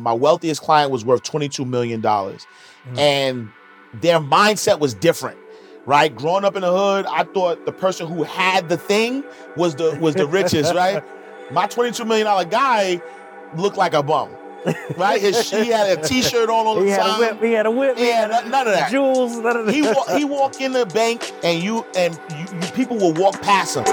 my wealthiest client was worth $22 million. Mm-hmm. And their mindset was different. Right, growing up in the hood, I thought the person who had the thing was the was the richest. Right, my twenty two million dollar guy looked like a bum. Right, his he had a t shirt on all the He had a whip. He had a whip. he Yeah, had none none of that. Jewels. None of that. He he walk in the bank and you and you, you people will walk past him.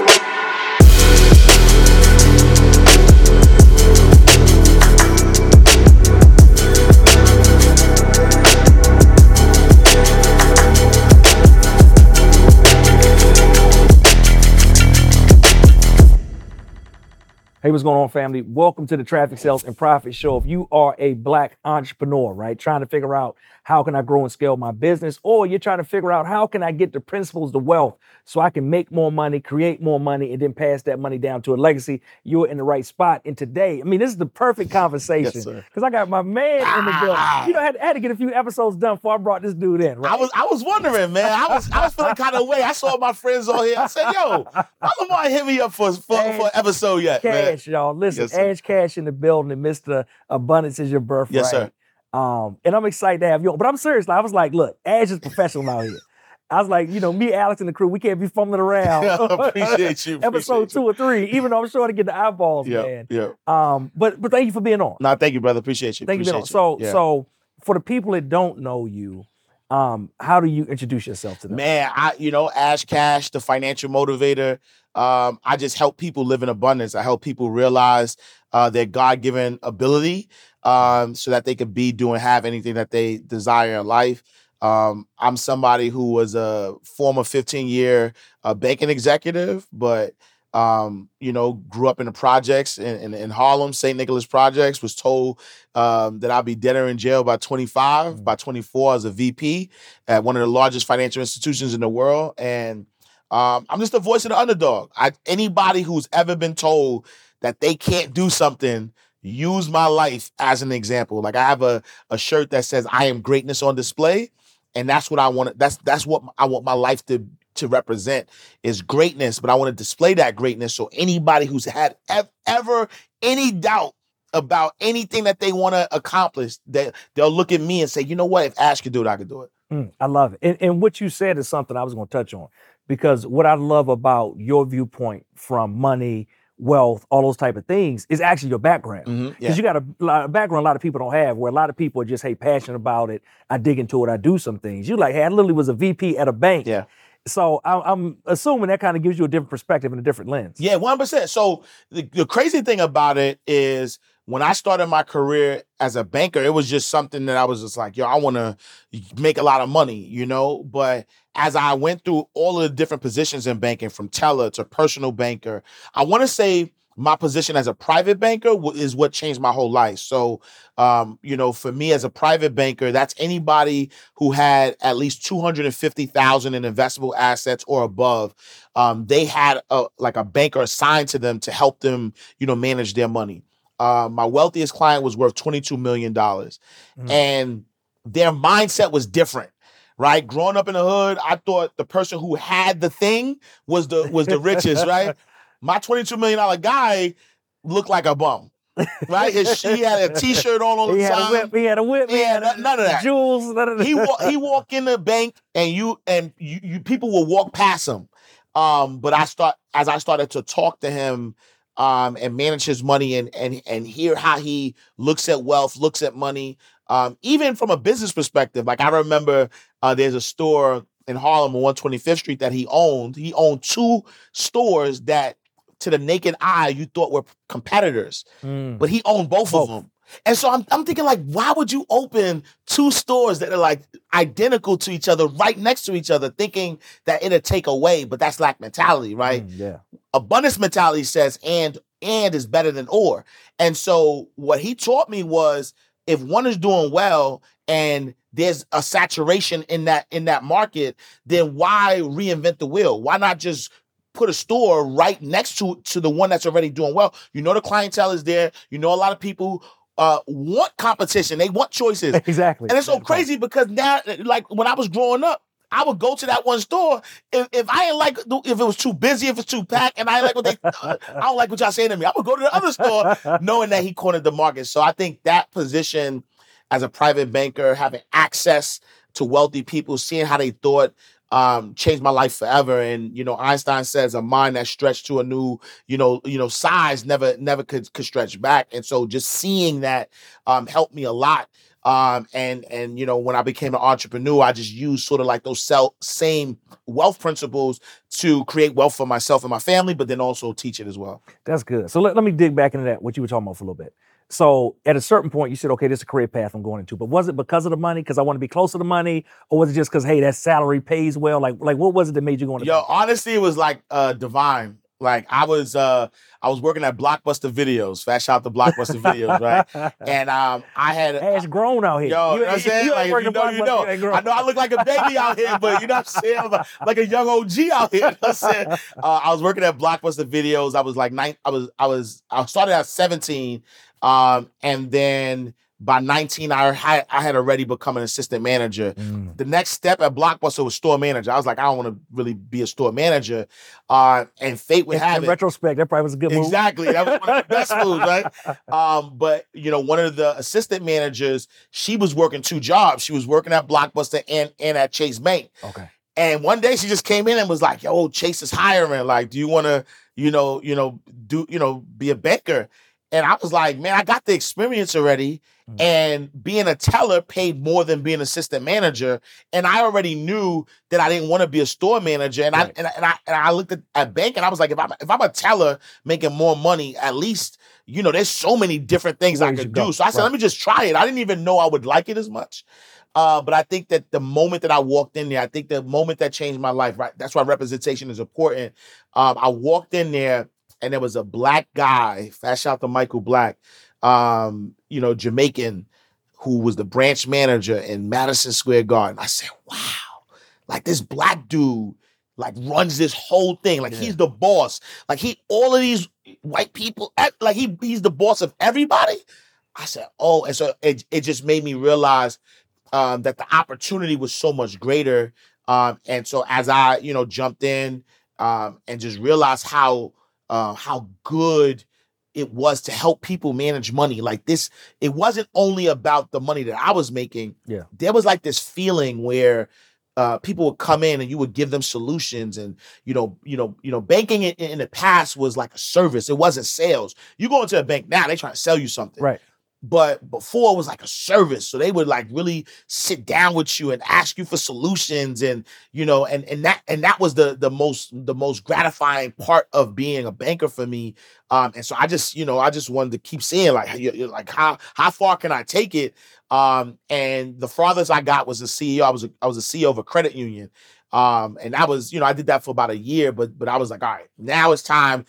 Hey, what's going on, family? Welcome to the Traffic Sales and Profit Show. If you are a black entrepreneur, right, trying to figure out how can I grow and scale my business, or you're trying to figure out how can I get the principles to wealth so I can make more money, create more money, and then pass that money down to a legacy, you're in the right spot. And today, I mean, this is the perfect conversation because I got my man in the building. You know, I had, I had to get a few episodes done before I brought this dude in, right? I was I was wondering, man. I was I was feeling kind of way. I saw my friends on here. I said, "Yo, why Lamar hit me up for for, for an episode yet, man?" Cash, y'all. Listen, Yes. Ash Cash in the building, and Mr. Abundance is your birthright. Yes, sir. Um, and I'm excited to have you on. But I'm serious. I was like, look, Ash is professional out here. I was like, you know, me, Alex, and the crew, we can't be fumbling around. appreciate you. Episode appreciate two or three, even though I'm sure to get the eyeballs, you. Yeah, man. yeah. Um, but but thank you for being on. No, thank you, brother. Appreciate you. Thank you for being on. Appreciate So Yeah. so for the people that don't know you, um, how do you introduce yourself to them? Man, I you know, Ash Cash, the financial motivator. Um, I just help people live in abundance. I help people realize uh, their God given ability um, so that they could be, do, and have anything that they desire in life. Um, I'm somebody who was a former 15 year uh, banking executive, but um, you know, grew up in the projects in, in, in Harlem, St. Nicholas Projects, was told um, that I'd be dead or in jail by 25, by 24 as a VP at one of the largest financial institutions in the world. And um, I'm just the voice of the underdog. I, anybody who's ever been told that they can't do something, use my life as an example. Like I have a, a shirt that says I am greatness on display. And that's what I want. That's that's what I want my life to to represent is greatness. But I want to display that greatness so anybody who's had ev- ever any doubt about anything that they want to accomplish, they they'll look at me and say, you know what? If Ash could do it, I could do it. Mm, I love it. And, and what you said is something I was going to touch on because what I love about your viewpoint from money, wealth, all those type of things is actually your background. Because yeah. you got a, lot of background a lot of people don't have, where a lot of people are just, hey, passionate about it. I dig into it. I do some things. You like, hey, I literally was a VP at a bank. Yeah. So I'm assuming that kind of gives you a different perspective and a different lens. Yeah, one percent. So the, the crazy thing about it is when I started my career as a banker, it was just something that I was just like, yo, I want to make a lot of money, you know. But as I went through all of the different positions in banking, from teller to personal banker, I want to say my position as a private banker is what changed my whole life. So, um, you know, for me as a private banker, that's anybody who had at least two hundred and fifty thousand in investable assets or above um, they had a like a banker assigned to them to help them, you know, manage their money. Uh, my wealthiest client was worth twenty two million dollars, Mhm. and their mindset was different. Right, growing up in the hood, I thought the person who had the thing was the was the richest. Right, my twenty two million dollar guy looked like a bum. Right, his he had a t shirt on all the He had a whip. He had a whip. he Yeah, had none- none of that. Jewels. None of that. he walk he walk in the bank and you and you, you people will walk past him. Um, but I start as I started to talk to him um and manage his money and and and hear how he looks at wealth, looks at money, um, even from a business perspective. Like I remember uh there's a store in Harlem on 125th Street that he owned. He owned two stores that to the naked eye you thought were competitors Mm. but he owned both, Both. of them. And so I'm, I'm thinking like, why would you open two stores that are like identical to each other, right next to each other, thinking that it'll take away? But that's lack mentality, right? Mm, yeah. Abundance mentality says and and is better than or. And so what he taught me was if one is doing well and there's a saturation in that in that market, then why reinvent the wheel? Why not just put a store right next to to the one that's already doing well? You know the clientele is there. You know a lot of people uh want competition. They want choices. Exactly. And it's so That's the point. crazy because now, like when I was growing up, I would go to that one store if, if I didn't like if it was too busy, if it's too packed, and I like what they I don't like what y'all saying to me. I would go to the other store knowing that he cornered the market. So I think that position as a private banker, having access to wealthy people, seeing how they thought, um, changed my life forever. And you know, Einstein says a mind that stretched to a new, you know, you know, size never never could could stretch back. And so just seeing that um, helped me a lot. Um, and and you know, when I became an entrepreneur, I just used sort of like those sel- same wealth principles to create wealth for myself and my family, but then also teach it as well. That's good. So let, let me dig back into that, what you were talking about for a little bit. So at a certain point, you said, okay, this is a career path I'm going into. But was it because of the money? Because I want to be close to the money? Or was it just because, hey, that salary pays well? Like, like what was it that made you go into Yo, honestly, it was like uh divine. Like I was uh I was working at Blockbuster Videos, fast shout to Blockbuster Videos, right? And um I had Ash grown out here. Yo, you know what I'm saying? ain't Like, you know, you know. I know I look like a baby out here, but you know what I'm saying? I'm like, like a young OG out here. You know what I'm saying? Uh, I was working at Blockbuster Videos. I was like nine. I was I was I started at 17, um, and then by 19, I had I had already become an assistant manager. Mm. The next step at Blockbuster was store manager. I was like, I don't want to really be a store manager. Uh, and fate would In, have in it. retrospect, that probably was a good move. Exactly. That was one of the best moves, right? Um, but you know, one of the assistant managers, she was working two jobs. She was working at Blockbuster and, and at Chase Bank. Okay. And one day she just came in and was like, "Yo, Chase is hiring. Like, do you want to, you know, you know, do, you know, be a banker?" And I was like, "Man, I got the experience already." Mm. And being a teller paid more than being assistant manager. And I already knew that I didn't want to be a store manager. And Right. I and I, and I and I looked at, at bank and I was like, if I'm if I'm a teller making more money, at least you know, there's so many different things I could do. So I said, Right. let me just try it. I didn't even know I would like it as much. Uh, but I think that the moment that I walked in there, I think the moment that changed my life, right? That's why representation is important. Um, I walked in there and there was a black guy, fast shout to Michael Black, um, you know, Jamaican, who was the branch manager in Madison Square Garden. I said, wow, like this black dude like runs this whole thing. Like Yeah. he's the boss. Like he all of these white people, eh, like he he's the boss of everybody. I said, oh, and so it, it just made me realize um, that the opportunity was so much greater. Um, and so as I, you know, jumped in um, and just realized how uh, how good it was to help people manage money. Like this, it wasn't only about the money that I was making. Yeah. There was like this feeling where uh, people would come in and you would give them solutions and you know you know you know banking in, in the past was like a service it wasn't sales you go into a bank now they trying to sell you something Right. But before it was like a service so they would like really sit down with you and ask you for solutions and you know and and that and that was the the most the most gratifying part of being a banker for me um and so i just you know i just wanted to keep seeing like like how how far can i take it? Um and the farthest i got was a ceo i was a, i was a ceo of a credit union um and i was you know i did that for about a year but but i was like all right now it's time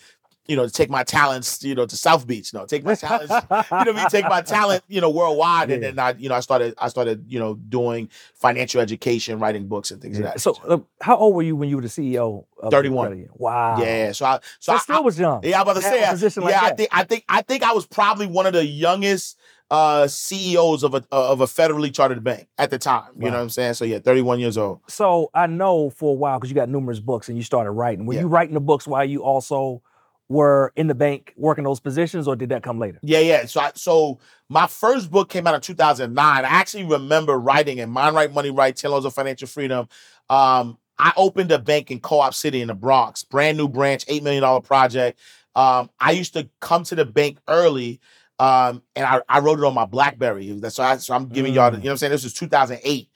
you know to take my talents you know to south beach no take my talents you know I mean? Take my talent, you know, worldwide, and then I, you know, I started, I started, you know, doing financial education, writing books, and things Yeah. of that. So, uh, how old were you when you were the CEO? Of 31. credit union? Wow. yeah, so I, So so I, I still was young. yeah, I'm about to say, I- position like yeah, I think, I think, I think I was probably one of the youngest uh CEOs of a of a federally chartered bank at the time. You Wow. know what I'm saying? So yeah, 31 years old. So I know for a while because you got numerous books and you started writing. Were Yeah. you writing the books while you also were in the bank working those positions, or did that come later? Yeah, yeah. So I, so my first book came out in 2009. I actually remember writing in Mind Right Money Right, 10 Laws of Financial Freedom. Um, I opened a bank in Co-op City in the Bronx, brand new branch, $8 million project. Um, I used to come to the bank early um, and I, I wrote it on my Blackberry. That's so, I, so I'm giving y'all, the, Mm. you know what I'm saying? This was 2008.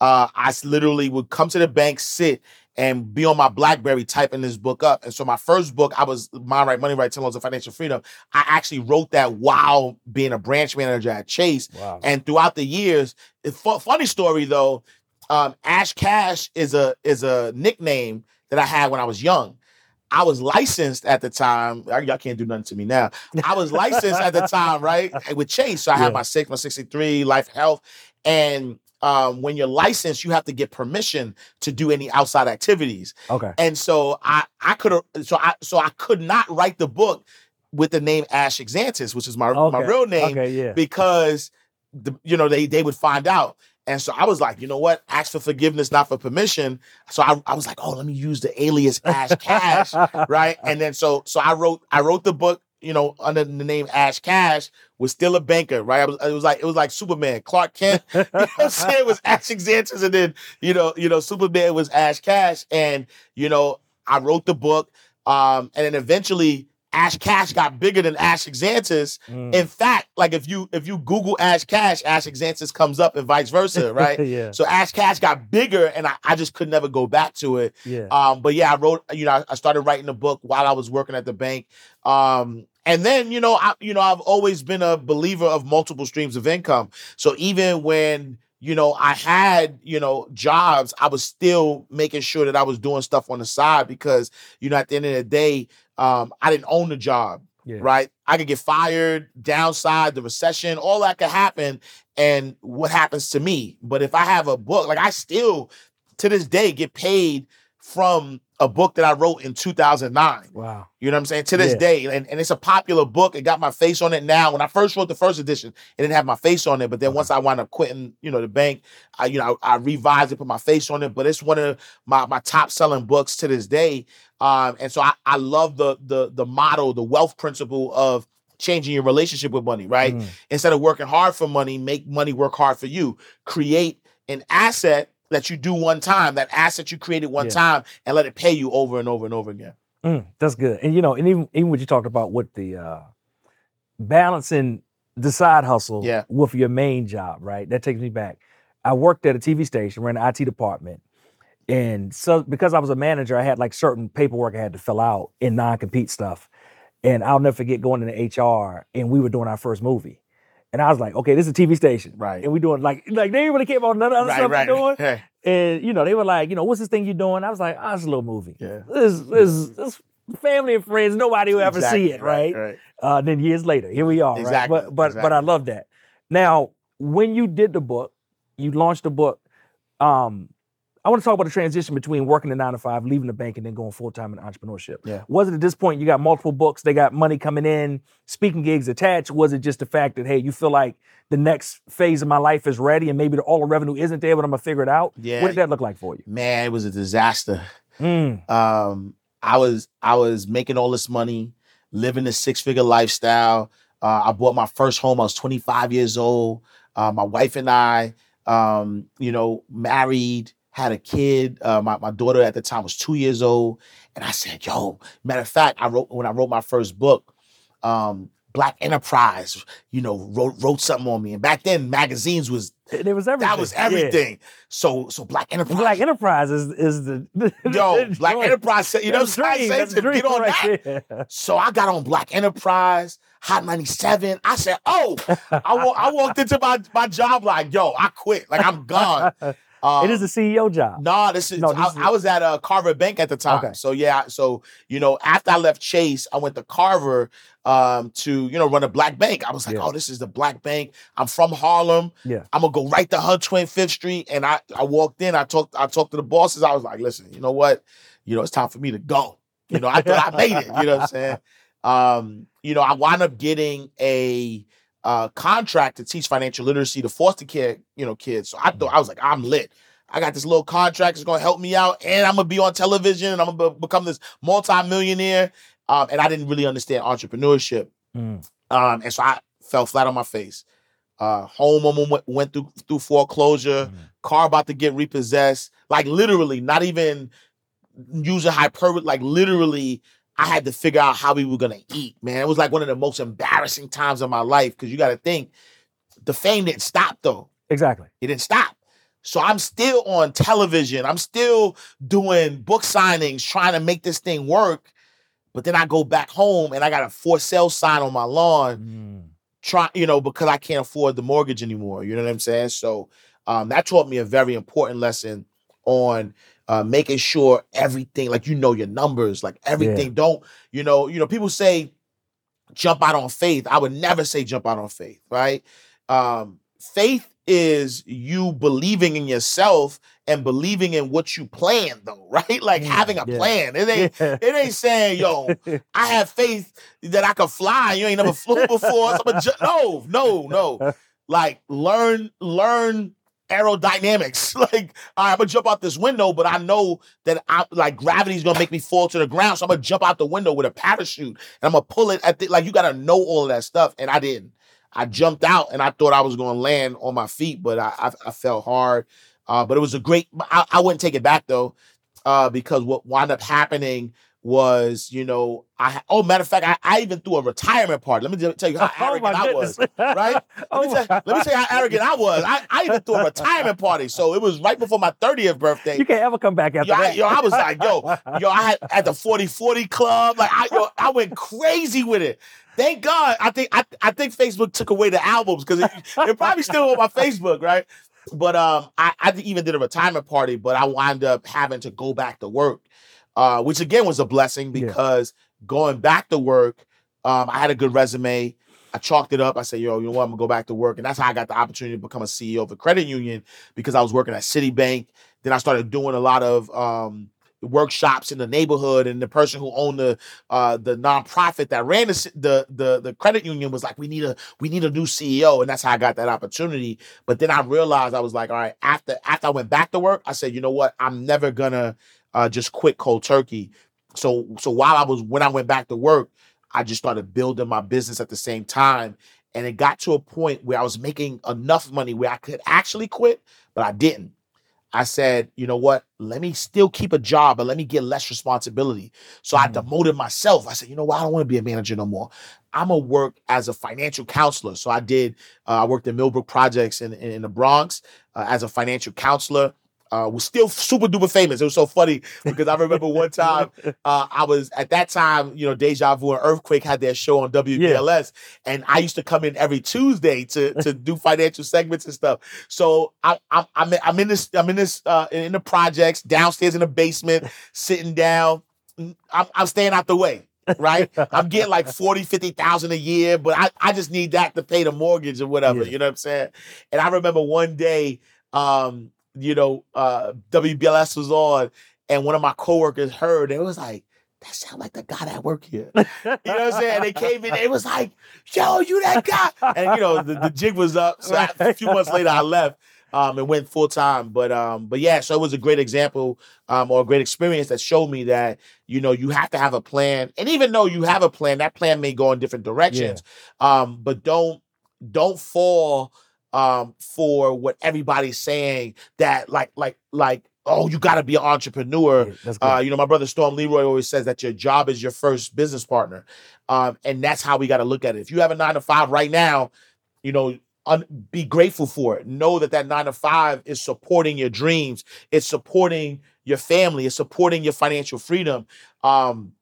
Uh, I literally would come to the bank, sit, and be on my BlackBerry typing this book up. And so my first book, I was Mind Right Money Right, 10 Laws of Financial Freedom. I actually wrote that while being a branch manager at Chase. Wow. And throughout the years, it, fu- funny story though, um, Ash Cash is a is a nickname that I had when I was young. I was licensed at the time. Y'all can't do nothing to me now. I was licensed at the time, right, with Chase. So I Yeah. had my six, my sixty-three, life, health, and um, when you're licensed, you have to get permission to do any outside activities. Okay. And so I I could so I so I could not write the book with the name Ash Exantus, which is my my real name, Okay. Yeah. because the, you know they they would find out. And so I was like, you know what? Ask for forgiveness, not for permission. So I, I was like, oh, let me use the alias Ash Cash, right? And then so so I wrote I wrote the book, you know, under the name Ash Cash, was still a banker, right? I was, it was like it was like Superman, Clark Kent. You know what I'm saying? It was Ash Exantus, and then you know, you know, Superman was Ash Cash, and you know, I wrote the book, um, and then eventually Ash Cash got bigger than Ash Exantus. Mm. In fact, like if you if you Google Ash Cash, Ash Exantus comes up and vice versa, right? yeah. So Ash Cash got bigger, and I, I just could never go back to it. Yeah. Um, but yeah, I wrote, you know, I, I started writing the book while I was working at the bank. Um, and then, you know, I, you know, I've always been a believer of multiple streams of income. So even when, you know, I had, you know, jobs, I was still making sure that I was doing stuff on the side because, you know, at the end of the day, um, I didn't own the job yeah. right? I could get fired, downside, the recession, all that could happen. And what happens to me? But if I have a book, like I still to this day get paid from a book that I wrote in 2009. Wow. You know what I'm saying? To this Yeah. day. And, and it's a popular book. It got my face on it now. When I first wrote the first edition, it didn't have my face on it. But then once I wound up quitting, you know, the bank, I, you know, I, I revised it, put my face on it. But it's one of my, my top selling books to this day. Um, and so I, I love the the the model, the wealth principle of changing your relationship with money, right? Mm. Instead of working hard for money, make money work hard for you. Create an asset that you do one time, that asset you created one Yeah. time, and let it pay you over and over and over again. Mm, that's good. And you know, and even even what you talked about with the uh balancing the side hustle Yeah. with your main job, right? That takes me back. I worked at a TV station, ran the IT department. And so because I was a manager, I had like certain paperwork I had to fill out in non-compete stuff. And I'll never forget going into HR and we were doing our first movie. And I was like, okay, this is a TV station. Right. And we doing like like they really care about none of the other stuff we're doing. And you know, they were like, you know, what's this thing you're doing? I was like, oh, it's a little movie. Yeah. This this this family and friends, nobody will ever Exactly, see it, right? Right. Uh, then years later, here we are, Exactly, right? But but but I love that. Now, when you did the book, you launched the book. Um, I want to talk about the transition between working the nine to five, leaving the bank, and then going full time in entrepreneurship. Yeah. Was it at this point you got multiple books, they got money coming in, speaking gigs attached? Was it just the fact that hey, you feel like the next phase of my life is ready, and maybe the, all the revenue isn't there, but I'm gonna figure it out? Yeah. What did that look like for you? Man, it was a disaster. Mm, um i was i was making all this money living a six figure lifestyle uh, i bought my first home i was 25 years old uh, my wife and i um you know married had a kid uh, my, my daughter at the time was two years old and i said yo matter of fact i wrote when i wrote my first book um black enterprise you know wrote wrote something on me and back then magazines was it, was everything. that was Yeah. everything so so black enterprise Black Enterprise is, is the yo the black joint. enterprise you know what i'm saying That's To dream get on right that there. So I got on Black Enterprise, Hot 97. I said, oh, I, wa- I walked into my, my job like, yo, I quit. Like, I'm gone. Um, it is a CEO job. Nah, this is, No, this I, is- I was at uh, Carver Bank at the time. Okay. So yeah, so you know, after I left Chase, I went to Carver um, to you know run a black bank. I was like, Yeah. oh, this is the black bank. I'm from Harlem. Yeah. I'm gonna go right to 125th Street. And I I walked in. I talked I talked to the bosses. I was like, listen, you know what? You know, it's time for me to go. You know, I thought I made it. You know what I'm saying? Um, you know, I wound up getting a uh, contract to teach financial literacy to foster care, you know, kids. So I thought I was like, I'm lit. I got this little contract. It's gonna help me out, and I'm gonna be on television, and I'm gonna be- become this multi-millionaire. Um, and I didn't really understand entrepreneurship, Mm. um, and so I fell flat on my face. Uh, home almost went, went through through foreclosure. Mm. Car about to get repossessed. Like literally, not even using hyperbole. Like literally, I had to figure out how we were gonna eat. Man, it was like one of the most embarrassing times of my life because you got to think the fame didn't stop though. Exactly. It didn't stop. So I'm still on television. I'm still doing book signings, trying to make this thing work. But then I go back home and I got a for sale sign on my lawn, Mm. try, you know, because I can't afford the mortgage anymore. You know what I'm saying? So um, that taught me a very important lesson on uh, making sure everything, like you know your numbers, like everything. Don't, you know, you know, people say jump out on faith. I would never say jump out on faith, right? Um, faith is you believing in yourself and believing in what you plan, though, right? Like having a yeah. plan. It ain't Yeah. it ain't saying, yo, I have faith that I could fly. You ain't never flew before. So ju- no, no, no. Like learn, learn aerodynamics. like, I'm gonna jump out this window, but I know that I like gravity's gonna make me fall to the ground. So I'm gonna jump out the window with a parachute and I'm gonna pull it at the like you gotta know all of that stuff. And I didn't. I jumped out and I thought I was gonna land on my feet, but I I, I fell hard. Uh, but it was a great. I, I wouldn't take it back though, uh, because what wound up happening was, you know, I oh matter of fact, I, I even threw a retirement party. Let me tell you how Oh arrogant I was. right? Let Oh me, tell, let me tell you how arrogant I was. I, I even threw a retirement party. So it was right before my 30th birthday. You can't ever come back after Yo, I, that. yo, I was like, yo, yo, I had at the 40-40 club. Like I yo, I went crazy with it. Thank God. I think I, I think Facebook took away the albums because it, it probably still on my Facebook, right? But um, I, I even did a retirement party, but I wound up having to go back to work, uh, which again was a blessing Yeah. because going back to work, um, I had a good resume. I chalked it up. I said, yo, you know what? I'm gonna go back to work. And that's how I got the opportunity to become a CEO of a credit union because I was working at Citibank. Then I started doing a lot of um, workshops in the neighborhood. And the person who owned the uh, the nonprofit that ran the, the the the credit union was like, we need a we need a new CEO. And that's how I got that opportunity. But then I realized I was like, all right, after after I went back to work, I said, you know what? I'm never gonna uh, just quit cold turkey. So so while I was when I went back to work, I just started building my business at the same time. And it got to a point where I was making enough money where I could actually quit, but I didn't. I said, you know what? Let me still keep a job, but let me get less responsibility. So I Mhm. demoted myself. I said, you know what? I don't want to be a manager no more. I'm gonna work as a financial counselor. So I did. Uh, I worked in Millbrook Projects in, in, in the Bronx uh, as a financial counselor. Uh, was still super duper famous. It was so funny because I remember one time uh, I was at that time, you know, Deja Vu and Earthquake had their show on WBLS, and I used to come in every Tuesday to to do financial segments and stuff. So I, I'm I'm in- I'm in this I'm in this uh, in the projects downstairs in the basement, sitting down. Mm, I'm, I'm staying out the way. right? I'm getting like 40, 50,000 a year, but I, I just need that to pay the mortgage or whatever. Yeah. You know what I'm saying? And I remember one day, um, you know, uh, WBLS was on, and one of my coworkers heard, and it was like, that sound like the guy that work here. You know what I'm saying? They came in, it was like, yo, you that guy. And you know, the, the jig was up. So I- a few months later I left um and went full time. But um, but yeah, so it was a great example um or a great experience that showed me that, you know, you have to have a plan. And even though you have a plan, that plan may go in different directions. Um, but don't don't fall um for what everybody's saying that like like like oh you got to be an entrepreneur Yeah, uh, you know, my brother Storm Leroy always says that your job is your first business partner. Um, and that's how we got to look at it. If you have a nine to five right now, you know, un- be grateful for it. Know that that nine to five is supporting your dreams. It's supporting your family. It's supporting your financial freedom. Um,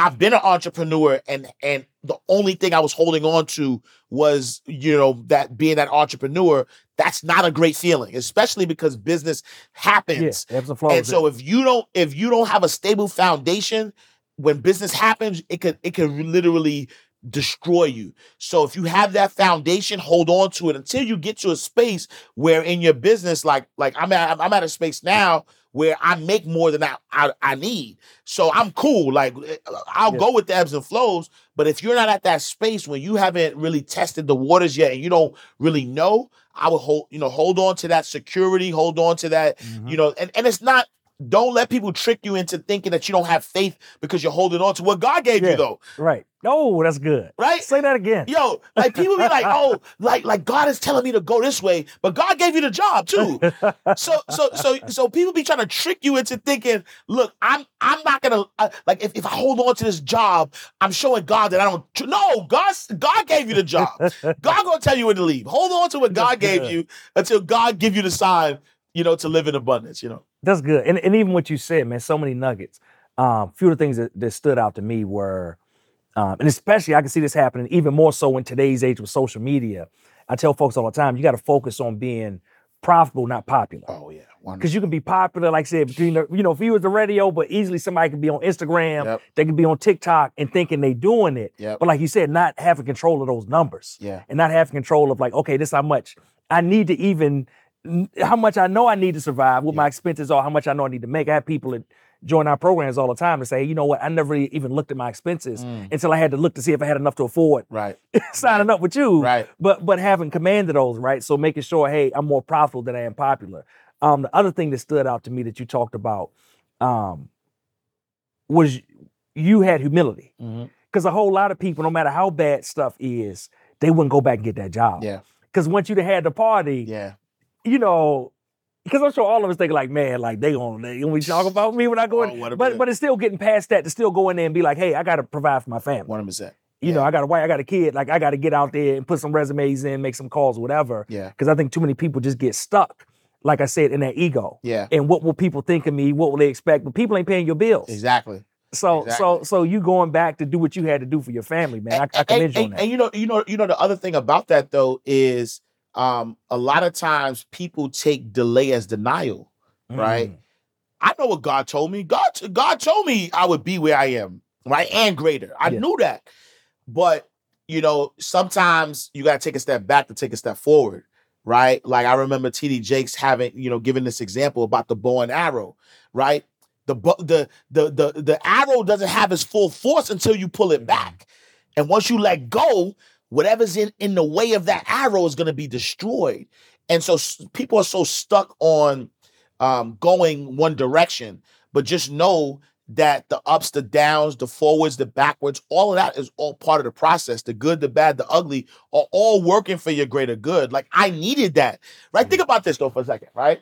I've been an entrepreneur, and and the only thing I was holding on to was, you know, that being that entrepreneur. That's not a great feeling, especially because business happens. yeah, and. And so if you don't if you don't have a stable foundation, when business happens, it could it could literally destroy you. So if you have that foundation, hold on to it until you get to a space where in your business, like like I'm at I'm at a space now where I make more than I I, I need. So I'm cool. Like eh, I'll Yeah. go with the ebbs and flows. But if you're not at that space when you haven't really tested the waters yet and you don't really know, I would hold, you know, hold on to that security, hold on to that Mhm. you know, and, and it's not don't let people trick you into thinking that you don't have faith because you're holding on to what God gave Yeah. you though. right. No, that's good. Right? Say that again. Yo, like people be like, oh, like like God is telling me to go this way, but God gave you the job too. So so so so people be trying to trick you into thinking, look, I'm I'm not gonna uh, like if, if I hold on to this job, I'm showing God that I don't. tr- No, God God gave you the job. God gonna tell you when to leave. Hold on to what God gave good. you until God give you the sign, you know, to live in abundance. You know. That's good. And, and even what you said, man, so many nuggets. Um, few of the things that, that stood out to me were, um, and especially I can see this happening even more so in today's age with social media. I tell folks all the time, you got to focus on being profitable, not popular. Oh yeah, Because you can be popular, like I said, between the, you know, if you was the radio, but easily somebody can be on Instagram, Yep. they can be on TikTok and thinking they doing it. Yep. But like you said, not having control of those numbers Yeah. and not having control of like, okay, this how much I need to even how much I know I need to survive, what my expenses are, how much I know I need to make. I have people that join our programs all the time to say, you know what, I never even looked at my expenses Mm, until I had to look to see if I had enough to afford right. signing up with you. Right. But but having commanded those, right? So making sure, hey, I'm more profitable than I am popular. Um, the other thing that stood out to me that you talked about um, was you had humility. Because a whole lot of people, no matter how bad stuff is, they wouldn't go back and get that job. Yeah. Because once you'd have had the party, Yeah. you know, because I'm sure all of us think like, man, like they gonna they gonna be talking about me when I go Oh, in. but but it's still getting past that to still go in there and be like, hey, I gotta provide for my family. One hundred percent. You know, I got a wife, I got a kid. Like I got to get out there and put some resumes in, make some calls, whatever. Yeah. Because I think too many people just get stuck, like I said, in their ego. Yeah. And what will people think of me? What will they expect? But people ain't paying your bills. Exactly. So so Exactly. so you going back to do what you had to do for your family, man. I, I And- commend and, you on and- that. and you know, you know, you know, the other thing about that though is um a lot of times people take delay as denial. right? Mm. I know what God told me. God, God told me I would be where I am, right, and greater. I Yeah. knew that, but you know, sometimes you got to take a step back to take a step forward, right? Like I remember TD Jakes having, you know, giving this example about the bow and arrow, right? The the the the the arrow doesn't have its full force until you pull it back, and once you let go, whatever's in in the way of that arrow is going to be destroyed. And so people are so stuck on um, going one direction, but just know that the ups, the downs, the forwards, the backwards, all of that is all part of the process. The good, the bad, the ugly are all working for your greater good. Like I needed that, right? Think about this though for a second, right?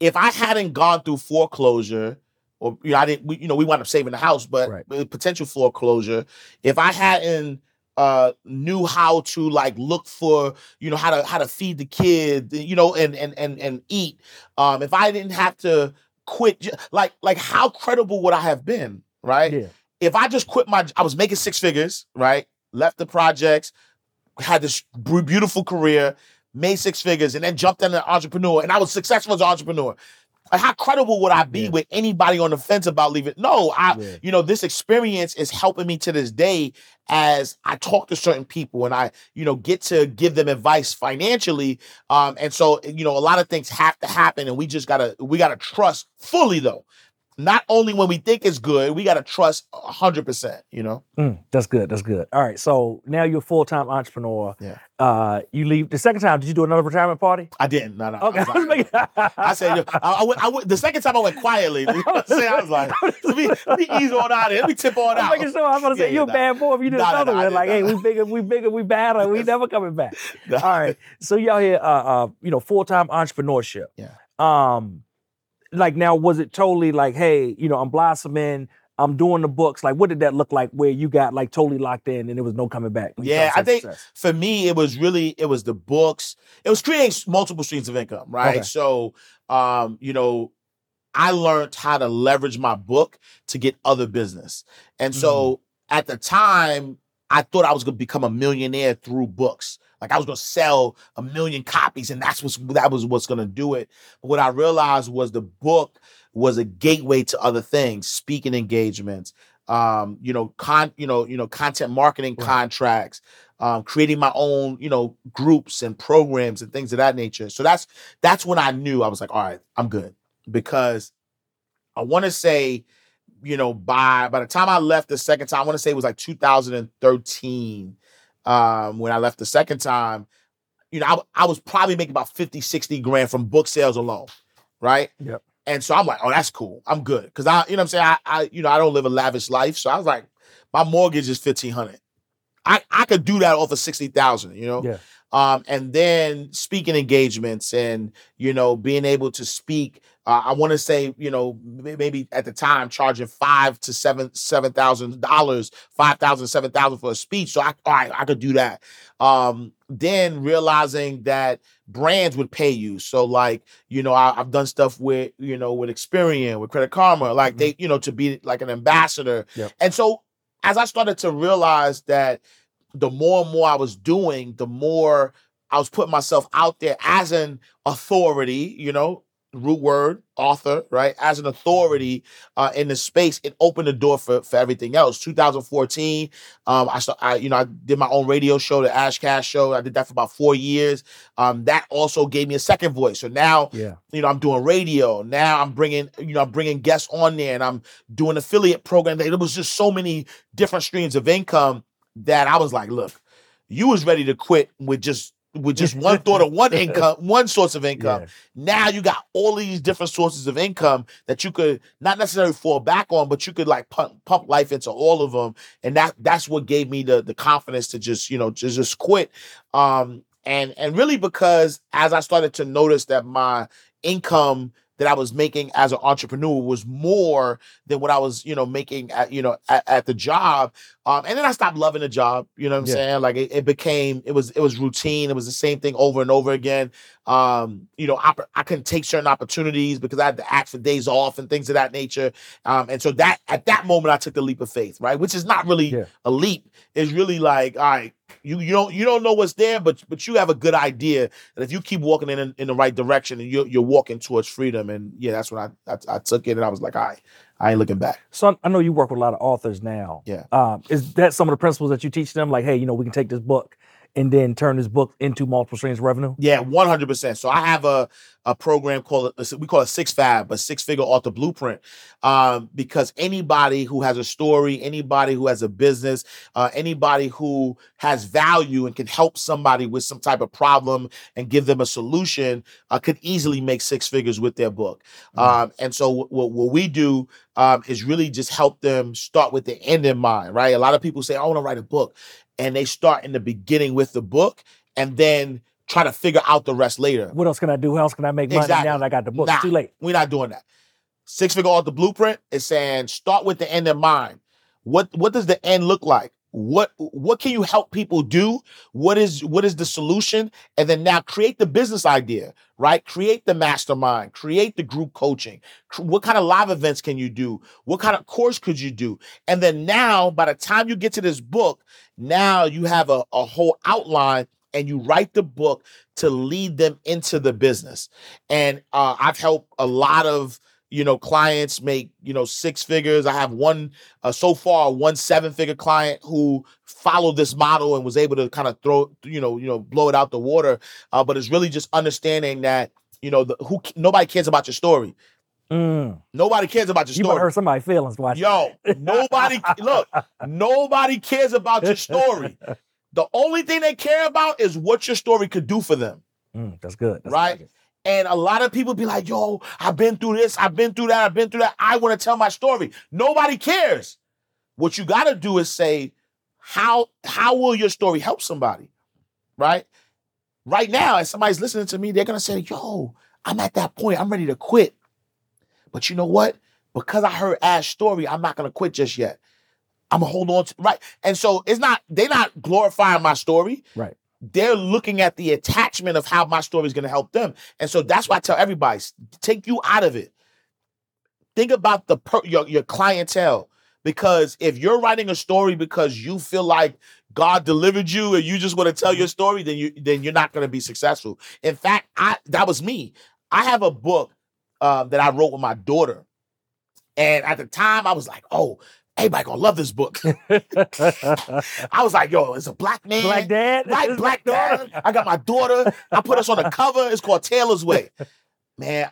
If I hadn't gone through foreclosure, or you know, I didn't, we, you know, we wound up saving the house, but Right. potential foreclosure. If I hadn't uh knew how to like look for you know how to how to feed the kid you know and and and and eat. Um if i didn't have to quit like like how credible would i have been right? Yeah. if i just quit my i was making six figures right? Left the projects had this beautiful career made six figures and then jumped in an entrepreneur and i was successful as an entrepreneur like how credible would i be Yeah. with anybody on the fence about leaving no i Yeah. you know this experience is helping me to this day as i talk to certain people and i you know get to give them advice financially um and so you know a lot of things have to happen and we just gotta we gotta trust fully though not only when we think it's good we gotta trust 100% you know Mm, that's good. That's good. All right. So now you're a full time entrepreneur. Yeah. Uh, you leave the second time. Did you do another retirement party? i didn't no no Okay. I'm was making- I said, I, I went, I went, the second time I went quietly. You know I'm? I was like, let me, let me ease on out here. Let me tip on I'm out. making sure. I'm gonna say Yeah, you're a bad boy if you do Nah, another nah, one. Like, hey, we bigger, we bigger, we better. We never coming back. All right. So y'all here, uh, uh, you know, full time entrepreneurship. Yeah. Um, like now, was it totally like, hey, you know, I'm blossoming. I'm doing the books. Like, what did that look like? Where you got like totally locked in and there was no coming back? Yeah, I think success? for me, it was really it was the books. It was creating multiple streams of income, right? Okay. So, um, you know, I learned how to leverage my book to get other business, and so at the time, I thought I was going to become a millionaire through books. Like I was going to sell a million copies, and that's what's that was what's going to do it. But what I realized was the book was a gateway to other things, speaking engagements, um, you know, con, you know, you know, content marketing Right. contracts, um, creating my own, you know, groups and programs and things of that nature. So that's that's when I knew I was like, all right, I'm good because I want to say, you know, by by the time I left the second time, I want to say it was like 2013 um, when I left the second time. You know, I, I was probably making about 50, 60 grand from book sales alone, right? Yep. And so I'm like, oh, that's cool. I'm good. Cause I, you know what I'm saying? I, I, you know, I don't live a lavish life. So I was like, my mortgage is 1500 I, I could do that off of 60,000, you know? Yeah. Um, and then speaking engagements and, you know, being able to speak, uh, I want to say, you know, may- maybe at the time charging five to seven, seven thousand dollars, five thousand, seven thousand for a speech. So I, all right, I could do that. Um, then realizing that brands would pay you. So like, you know, I, I've done stuff with, you know, with Experian, with Credit Karma, like Mhm. they, you know, to be like an ambassador. Yep. And so as I started to realize that the more and more I was doing, the more I was putting myself out there as an authority, you know, root word author right? As an authority uh, in the space it opened the door for, for everything else. 2014 um, I, I you know i did my own radio show the ash cash show. I did that for about four years. Um, that also gave me a second voice. So now Yeah. you know i'm doing radio. Now i'm bringing you know i'm bringing guests on there and i'm doing affiliate program there was just so many different streams of income that i was like look you was ready to quit with just with just one thought of one income one source of income Yeah. now you got all these different sources of income that you could not necessarily fall back on, but you could like pump, pump life into all of them, and that that's what gave me the the confidence to just you know to just quit. Um, and and really because as I started to notice that my income that I was making as an entrepreneur was more than what I was, you know, making at, you know, at, at the job. Um, and then I stopped loving the job. You know what I'm Yeah. saying? Like it, it became, it was, it was routine. It was the same thing over and over again. Um, you know, oppor- I couldn't take certain opportunities because I had to ask for days off and things of that nature. Um, and so that at that moment I took the leap of faith, right? Which is not really Yeah. a leap. It's really like, all right, you you don't you don't know what's there, but but you have a good idea that if you keep walking in in the right direction and you're you're walking towards freedom. And yeah, that's when I I, I took it and I was like, all right, I ain't looking back. So I- know you work with a lot of authors now. Yeah. Um, is that some of the principles that you teach them? Like, hey, you know, we can take this book and then turn this book into multiple streams of revenue. Yeah, one hundred percent. So I have a a program called we call it Six Fab, but Six Figure Author Blueprint, um, because anybody who has a story, anybody who has a business, uh, anybody who has value and can help somebody with some type of problem and give them a solution, uh, could easily make six figures with their book. Mhm. Um, and so what, what we do um, is really just help them start with the end in mind, right? A lot of people say, I want to write a book. And they start in the beginning with the book and then try to figure out the rest later. What else can I do? How else can I make money Exactly. now that I got the book? Nah. It's too late. We're not doing that. Six figure author blueprint is saying start with the end in mind. What what does the end look like? What what can you help people do? What is what is the solution? And then now create the business idea, right? Create the mastermind, create the group coaching. What kind of live events can you do? What kind of course could you do? And then now, by the time you get to this book, now you have a, a whole outline and you write the book to lead them into the business. And uh, I've helped a lot of you know clients make you know six figures. I have one uh, so far one seven figure client who followed this model and was able to kind of throw you know you know blow it out the water. Uh, but it's really just understanding that you know the, who nobody cares about your story. Mm. Nobody cares about your story. You hurt somebody's feelings watching. Yo, nobody look, nobody cares about your story. The only thing they care about is what your story could do for them. Mm, that's good. That's Right. good. And a lot of people be like, yo, I've been through this, I've been through that, I've been through that. I want to tell my story. Nobody cares. What you got to do is say, how how will your story help somebody? Right? Right now, as somebody's listening to me, they're gonna say, yo, I'm at that point, I'm ready to quit. But you know what? Because I heard Ash's story, I'm not gonna quit just yet. I'm gonna hold on to right. And so it's not, they're not glorifying my story Right. they're looking at the attachment of how my story is going to help them. And so that's why I tell everybody, take you out of it. Think about the per, your, your clientele. Because if you're writing a story because you feel like God delivered you and you just want to tell your story, then you then you're not going to be successful. In fact, I that was me. I have a book um, that I wrote with my daughter, and at the time I was like, "Oh, everybody gonna love this book." I was like, "Yo, it's a black man, Black dad. Right, black dad. I got my daughter. I put us on the cover. It's called Taylor's Way. Man,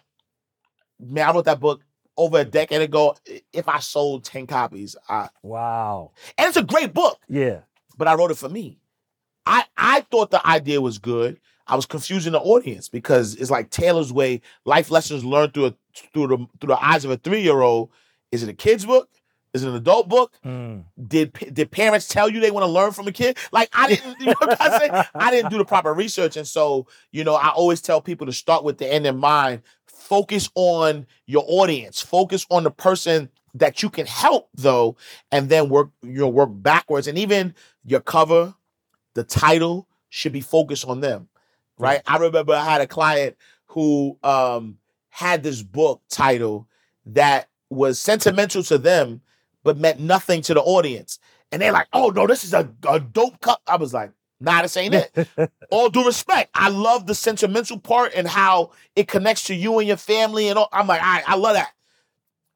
man, I wrote that book over a decade ago. If I sold 10 copies, I, Wow. and it's a great book, Yeah. but I wrote it for me. I, I thought the idea was good. I was confusing the audience because it's like Taylor's Way, life lessons learned through a, through the through the eyes of a three year old. Is it a kid's book? Is it an adult book? Mm. did did parents tell you they want to learn from a kid? Like I didn't, you know what I'm saying? I didn't do the proper research, and so you know I always tell people to start with the end in mind. Focus on your audience. Focus on the person that you can help, though, and then work you know work backwards. And even your cover, the title should be focused on them, right? I remember I had a client who um had this book title that was sentimental to them but meant nothing to the audience. And they're like, oh no, this is a, a dope cup. I was like, Nah, this ain't it. all due respect. I love the sentimental part and how it connects to you and your family. And all. I'm like, all right, I love that.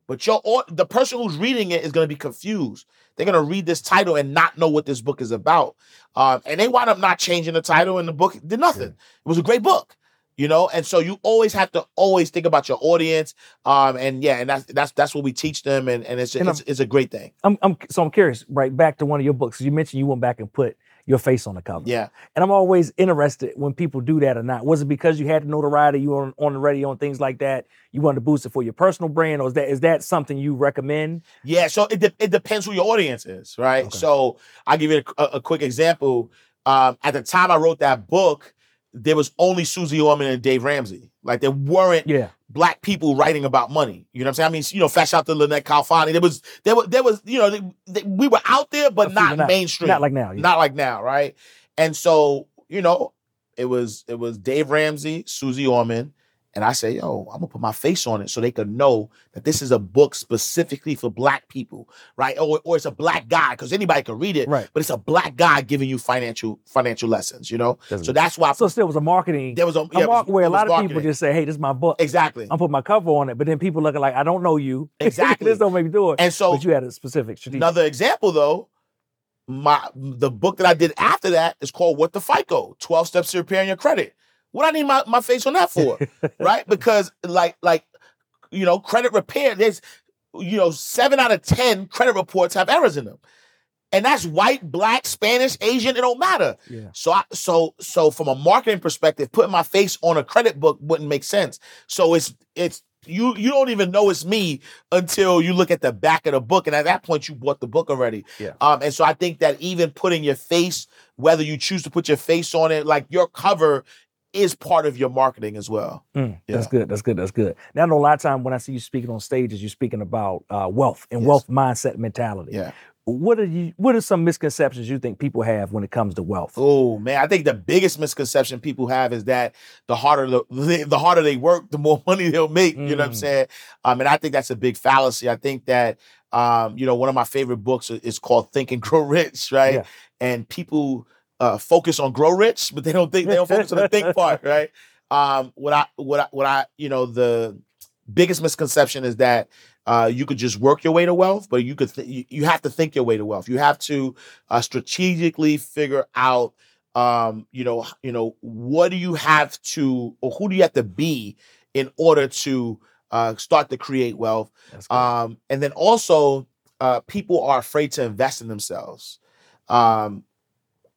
But your the person who's reading it is going to be confused. They're going to read this title and not know what this book is about. Um, and they wind up not changing the title, and the book did nothing. It was a great book, you know. And so you always have to always think about your audience. Um, and yeah, and that's that's that's what we teach them, and, and it's And it's, it's a great thing. I'm, I'm so I'm curious, right? Back to one of your books. You mentioned you went back and put your face on the cover. Yeah. And I'm always interested when people do that or not. Was it because you had the notoriety, you were on, on the radio and things like that? You wanted to boost it for your personal brand, or is that is that something you recommend? Yeah, so it, de- it depends who your audience is, right? Okay. So I'll give you a, a quick example. Um, at the time I wrote that book, there was only Susie Orman and Dave Ramsey. Like there weren't Yeah. black people writing about money. You know what I'm saying? I mean, you know, fat out to Lynnette Khalfani. There was, there was, there was, you know, they, they- we were out there, but not, not- mainstream. Not like now. Yeah. not like now, right? And so, you know, it was it was Dave Ramsey, Susie Orman, and I say, yo, I'm gonna put my face on it so they could know that this is a book specifically for black people, right? Or, or it's a black guy, because anybody can read it, Right. but it's a black guy giving you financial financial lessons, you know? That's So that's why so still was a marketing there was a, a yeah, was- mark where a lot of people just say, "Hey, this is my book. exactly. I'm putting my cover on it," but then people looking like, "I don't know you. Exactly. this don't make me do it." And so but you had a specific strategic. Another example though, my the book that I did after that is called What the FICO, 12 Steps to Repairing Your Credit. What I need my, my face on that for? right? Because like like you know, credit repair, there's you know, seven out of ten credit reports have errors in them. And that's white, black, Spanish, Asian, it don't matter. yeah. So I so so from a marketing perspective, putting my face on a credit book wouldn't make sense. So it's it's you you don't even know it's me until you look at the back of the book, and at that point you bought the book already. Yeah. Um, and so I think that even putting your face, whether you choose to put your face on it, like your cover is part of your marketing as well. Mm, That's good. That's good. That's good. Now, I know a lot of time when I see you speaking on stages, you're speaking about uh, wealth and Yes. wealth mindset mentality. Yeah. What are you? What are some misconceptions you think people have when it comes to wealth? Oh man, I think the biggest misconception people have is that the harder the, the harder they work, the more money they'll make. You know what I'm Mm. saying? Um, and I think that's a big fallacy. I think that um, you know, one of my favorite books is called Think and Grow Rich, right? Yeah. And people uh, focus on grow rich, but they don't think they don't focus on the think part, right? Um, what I what I what I you know the biggest misconception is that uh, you could just work your way to wealth, but you could th- you, you have to think your way to wealth. You have to uh, strategically figure out um, you know, you know, what do you have to, or who do you have to be in order to uh, start to create wealth? Um, and then also, uh, people are afraid to invest in themselves. Um,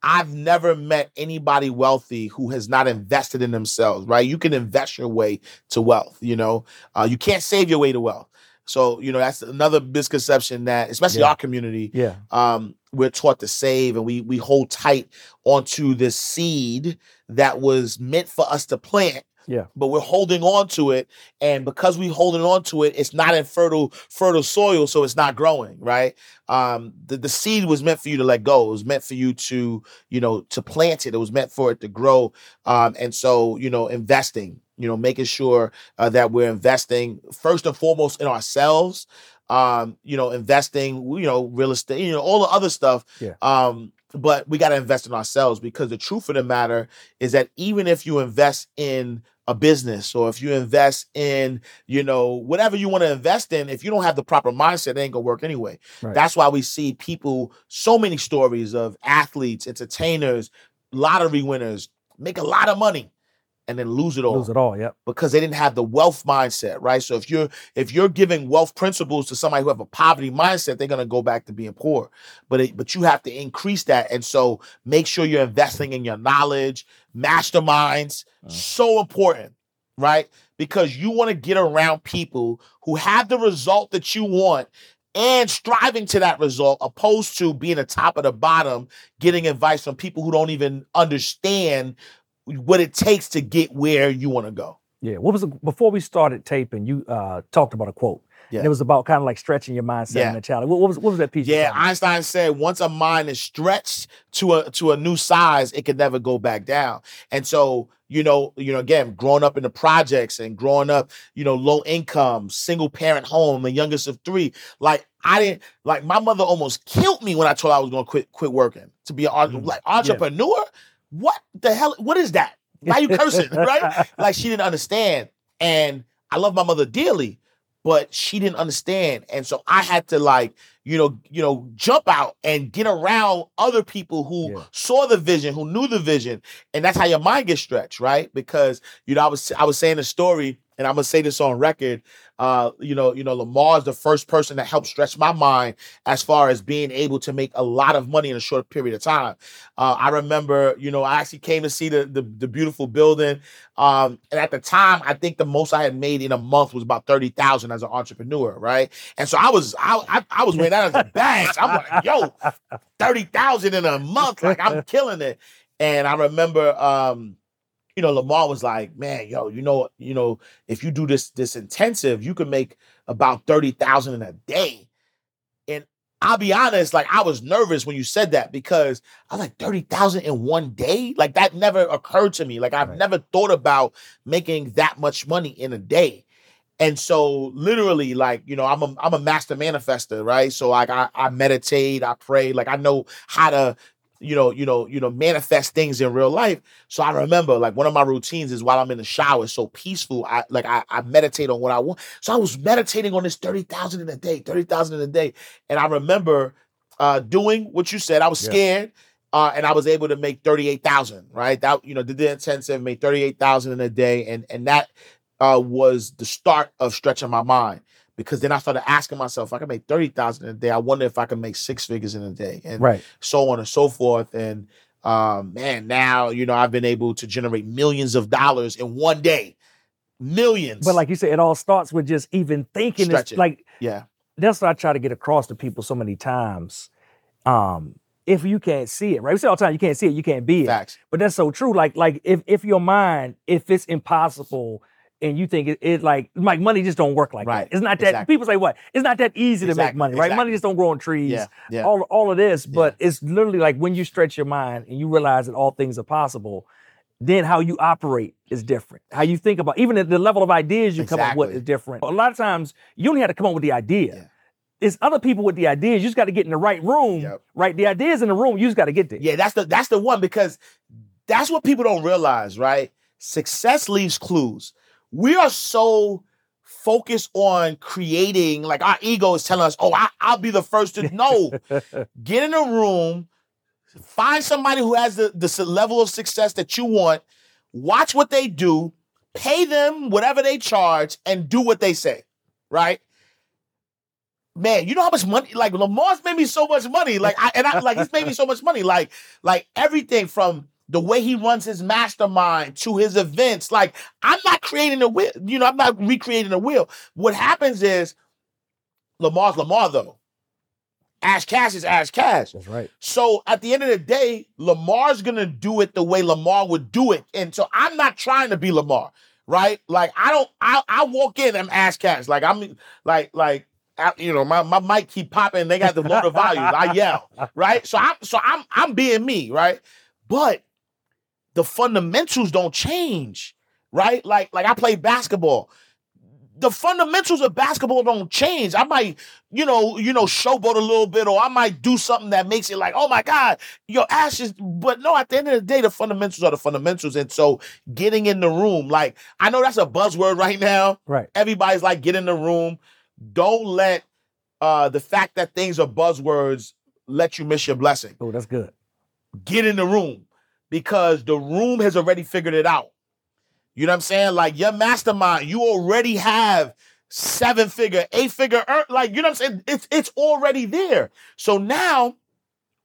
I've never met anybody wealthy who has not invested in themselves. Right? You can invest your way to wealth. You know, uh, you can't save your way to wealth. So you know that's another misconception that, especially Yeah. our community, yeah. um, we're taught to save and we we hold tight onto this seed that was meant for us to plant. Yeah. But we're holding on to it, and because we're holding on to it, it's not in fertile fertile soil, so it's not growing. Right? Um, the the seed was meant for you to let go. It was meant for you to you know to plant it. It was meant for it to grow. Um, and so you know investing, you know making sure uh, that we're investing first and foremost in ourselves um, you know, investing, you know, real estate, you know, all the other stuff. Yeah. Um, but we got to invest in ourselves because the truth of the matter is that even if you invest in a business or if you invest in, you know, whatever you want to invest in, if you don't have the proper mindset, it ain't gonna work anyway. Right. That's why we see people, so many stories of athletes, entertainers, lottery winners make a lot of money and then lose it all Lose it all. Yep. because they didn't have the wealth mindset, right? So if you're if you're giving wealth principles to somebody who have a poverty mindset, they're gonna go back to being poor. But it, but you have to increase that, and so make sure you're investing in your knowledge, masterminds, Mhm. so important, right? Because you want to get around people who have the result that you want and striving to that result, opposed to being the top of the bottom, getting advice from people who don't even understand what it takes to get where you want to go. Yeah. What was the, before we started taping? You uh, talked about a quote. Yeah. And it was about kind of like stretching your mindset Yeah. and mentality. What, what was what was that piece? Yeah. Einstein said once a mind is stretched to a to a new size, it can never go back down. And so, you know, you know, again, growing up in the projects and growing up, you know, low income, single parent home, the youngest of three, like I didn't like my mother almost killed me when I told her I was gonna quit quit working to be an Mhm. like entrepreneur. What the hell? What is that? Why you cursing? right? Like she didn't understand. And I love my mother dearly, but she didn't understand. And so I had to like, you know, you know, jump out and get around other people who Yeah. saw the vision, who knew the vision. And that's how your mind gets stretched, right? Because, you know, I was I was saying a story, and I'm gonna say this on record. Uh, you know, you know, Lamar is the first person that helped stretch my mind as far as being able to make a lot of money in a short period of time. Uh, I remember, you know, I actually came to see the the, the beautiful building. Um, and at the time, I think the most I had made in a month was about thirty thousand as an entrepreneur, right? And so I was, I, I, I was wearing that as a badge. I'm like, yo, thirty thousand in a month, like I'm killing it. And I remember, um, you know, Lamar was like, man, yo, you know, you know, if you do this this intensive, you can make about thirty thousand in a day. And I'll be honest, like I was nervous when you said that because I was like thirty thousand in one day. Like that never occurred to me. Like I've Right. never thought about making that much money in a day. And so literally, like, you know, I'm a I'm a master manifester, right? So like I, I meditate, I pray, like I know how to, you know, you know, you know, manifest things in real life. So I remember like one of my routines is while I'm in the shower, it's so peaceful. I like I, I meditate on what I want. So I was meditating on this 30,000 in a day, 30,000 in a day. And I remember uh doing what you said. I was Yeah. scared. Uh, and I was able to make 38,000, right? That, you know, did the intensive, made 38,000 in a day. And and that uh, was the start of stretching my mind because then I started asking myself, if I can make 30,000 in a day, I wonder if I can make six figures in a day and Right. so on and so forth. And um, man, now, you know, I've been able to generate millions of dollars in one day. Millions. But like you said, it all starts with just even thinking. Stretch it. like yeah, that's what I try to get across to people so many times. Um, if you can't see it, right? We say all the time, you can't see it, you can't be it. facts. But that's so true. Like, like if if your mind, if it's impossible and you think it, it like like money just don't work like Right. that. It's not that Exactly. people say what? It's not that easy to make money, right? Money just don't grow on trees. Yeah, yeah. All all of this, but it's literally like when you stretch your mind and you realize that all things are possible, then how you operate is different. How you think about even at the level of ideas you come up with Exactly. is different. A lot of times you only have to come up with the idea. Yeah. It's other people with the ideas. You just got to get in the right room, Yep. right? The ideas in the room. You just got to get there. Yeah, that's the that's the one because that's what people don't realize, right? Success leaves clues. We are so focused on creating, like our ego is telling us, "Oh, I, I'll be the first to know." Get in a room, find somebody who has the the level of success that you want. Watch what they do, pay them whatever they charge, and do what they say. Right? man, you know how much money? Like Lamar's made me so much money. Like I and I like he's made me so much money. Like like everything from the way he runs his mastermind to his events. Like I'm not creating a wheel. You know, I'm not recreating a wheel. What happens is Lamar's Lamar though. Ash Cash is Ash Cash. That's right. So at the end of the day, Lamar's gonna do it the way Lamar would do it. And so I'm not trying to be Lamar, right? Like I don't I I walk in, I'm Ash Cash. Like I'm like like I- you know, my, my mic keep popping, they got the motor volume. I yell, right? So I'm so I'm I'm being me, right? But the fundamentals don't change, right? Like like I play basketball. The fundamentals of basketball don't change. I might, you know, you know, showboat a little bit, or I might do something that makes it like, oh my God, your ass is. But no, at the end of the day, the fundamentals are the fundamentals. And so, getting in the room, like I know that's a buzzword right now. Right. Everybody's like, get in the room. Don't let uh the fact that things are buzzwords let you miss your blessing Oh, that's good. get in the room because the room has already figured it out. You know what I'm saying? Like your mastermind, you already have seven figure, eight figure, uh, like you know what I'm saying? It's it's already there. So now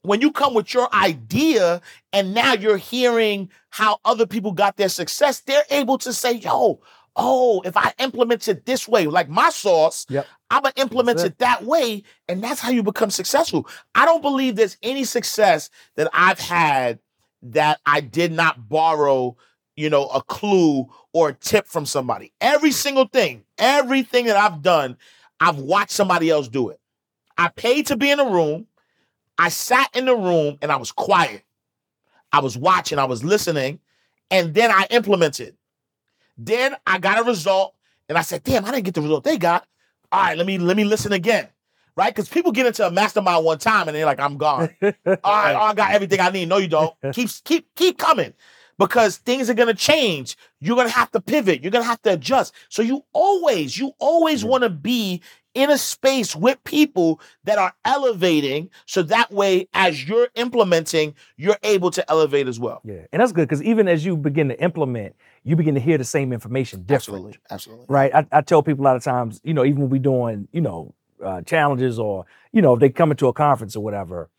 when you come with your idea and now you're hearing how other people got their success, they're able to say, yo, oh, if I implement it this way, like my sauce, Yep. I'm gonna implement That's it that way, and that's how you become successful. I don't believe there's any success that I've had that I did not borrow, you know, a clue or a tip from somebody. Every single thing, everything that I've done, I've watched somebody else do it. I paid to be in a room. I sat in the room and I was quiet. I was watching, I was listening, and then I implemented. Then I got a result and I said, damn, I didn't get the result they got. All right, let me let me listen again. Right? Because people get into a mastermind one time and they're like, I'm gone. All right, I got everything I need. No, you don't. keep keep keep coming. Because things are gonna change. You're gonna have to pivot. You're gonna have to adjust. So you always, you always want to be in a space with people that are elevating. So that way, as you're implementing, you're able to elevate as well. Yeah, and that's good because even as you begin to implement, you begin to hear the same information different. Absolutely. Absolutely. right? I, I tell people a lot of times, you know, even when we're doing, you know, uh, challenges or you know, if they come into a conference or whatever,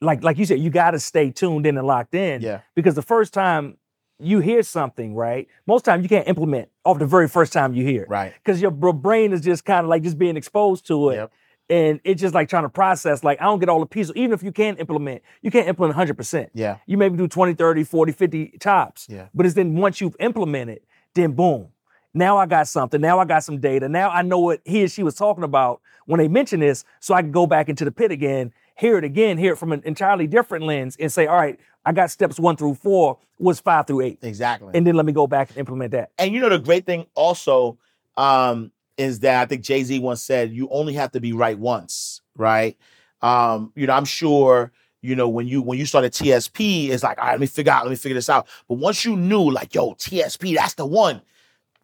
like like you said, you got to stay tuned in and locked in Yeah. because the first time you hear something, right? Most time you can't implement off the very first time you hear it Right. because your brain is just kind of like just being exposed to it. Yep. And it's just like trying to process, like, I don't get all the pieces. Even if you can implement, you can't implement 100%. Yeah. You maybe do 20, 30, 40, 50 tops. Yeah. But it's then once you've implemented, then boom. Now I got something. Now I got some data. Now I know what he or she was talking about when they mention this. So I can go back into the pit again, hear it again, hear it from an entirely different lens and say, all right, I got steps one through four, was five through eight. Exactly. And then let me go back and implement that. And you know the great thing also um, is that I think Jay Z once said, "You only have to be right once." Right? Um, you know, I'm sure. You know, when you when you started TSP, it's like, all right, let me figure out, let me figure this out. But once you knew, like, yo, TSP, that's the one.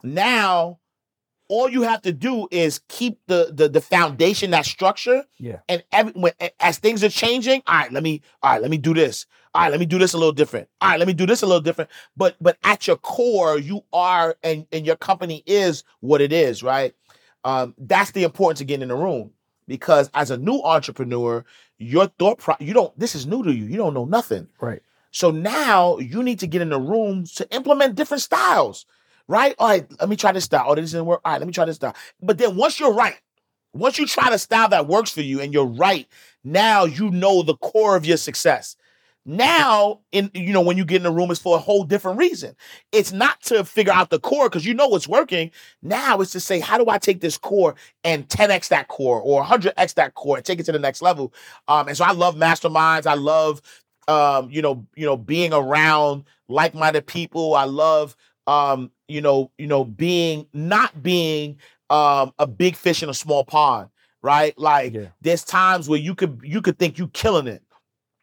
Now, all you have to do is keep the the, the foundation, that structure, Yeah. and every, when, as things are changing, all right, let me, all right, let me do this. All right, let me do this a little different. All right, let me do this a little different. But but at your core, you are and and your company is what it is, right? Um, that's the importance of getting in the room because as a new entrepreneur, your thought pro- you don't. This is new to you. You don't know nothing. Right. So now you need to get in the room to implement different styles, right? All right, let me try this style. Oh, this didn't work. All right, let me try this style. But then once you're right, once you try the style that works for you and you're right, now you know the core of your success. Now, in you know, when you get in the room, it's for a whole different reason. It's not to figure out the core because you know what's working. Now it's to say, how do I take this core and 10x that core or 100x that core and take it to the next level? Um, and so I love masterminds. I love um, you know, you know, being around like-minded people. I love um, you know, you know, being not being um a big fish in a small pond, right? Like Yeah. there's times where you could you could think you killing it,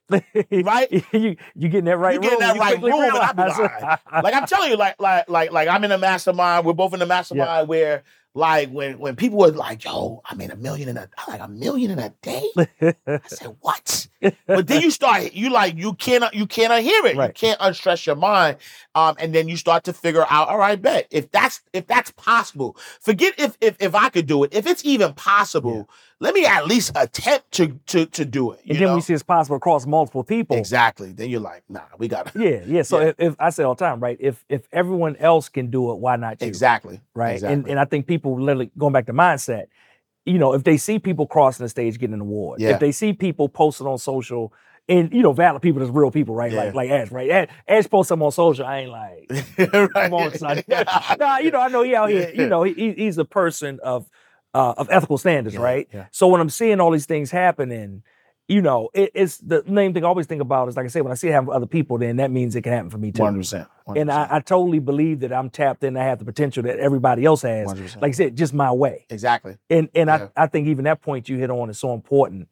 right? you you get in that right You get in room. that right room, and I be like, like I'm telling you, like like like like I'm in a mastermind. We're both in the mastermind where like when when people were like, "Yo, I made a million in a like a million in a day." I said, "What?" But then you start you like you cannot you cannot hear it. You can't unstress your mind, um, and then you start to figure out. All right, bet if that's if that's possible. Forget if if if I could do it. If it's even possible, let me at least attempt to to to do it. You and then know? we see it's possible across multiple people. exactly. Then you're like, nah, we got to Yeah, yeah. So Yeah. If, if I say all the time, right? If if everyone else can do it, why not you? exactly Right. And and I think people literally going back to mindset, you know, if they see people crossing the stage getting an award, Yeah. if they see people posting on social and you know, valid people that's real people, right? Yeah. Like like Ash, right? Ash, Ash post something on social. I ain't like, right. come on, son. nah, you know, I know he out here, you know, he, he- he's a person of uh, of ethical standards, Yeah, right? So when I'm seeing all these things happening, you know, it, it's the main thing I always think about is like I say, when I see it happen for other people, then that means it can happen for me too. One hundred percent. And I, I totally believe that I'm tapped in. I have the potential that everybody else has. 100%. Like I said, just my way. exactly. And and Yeah. I, I think even that point you hit on is so important.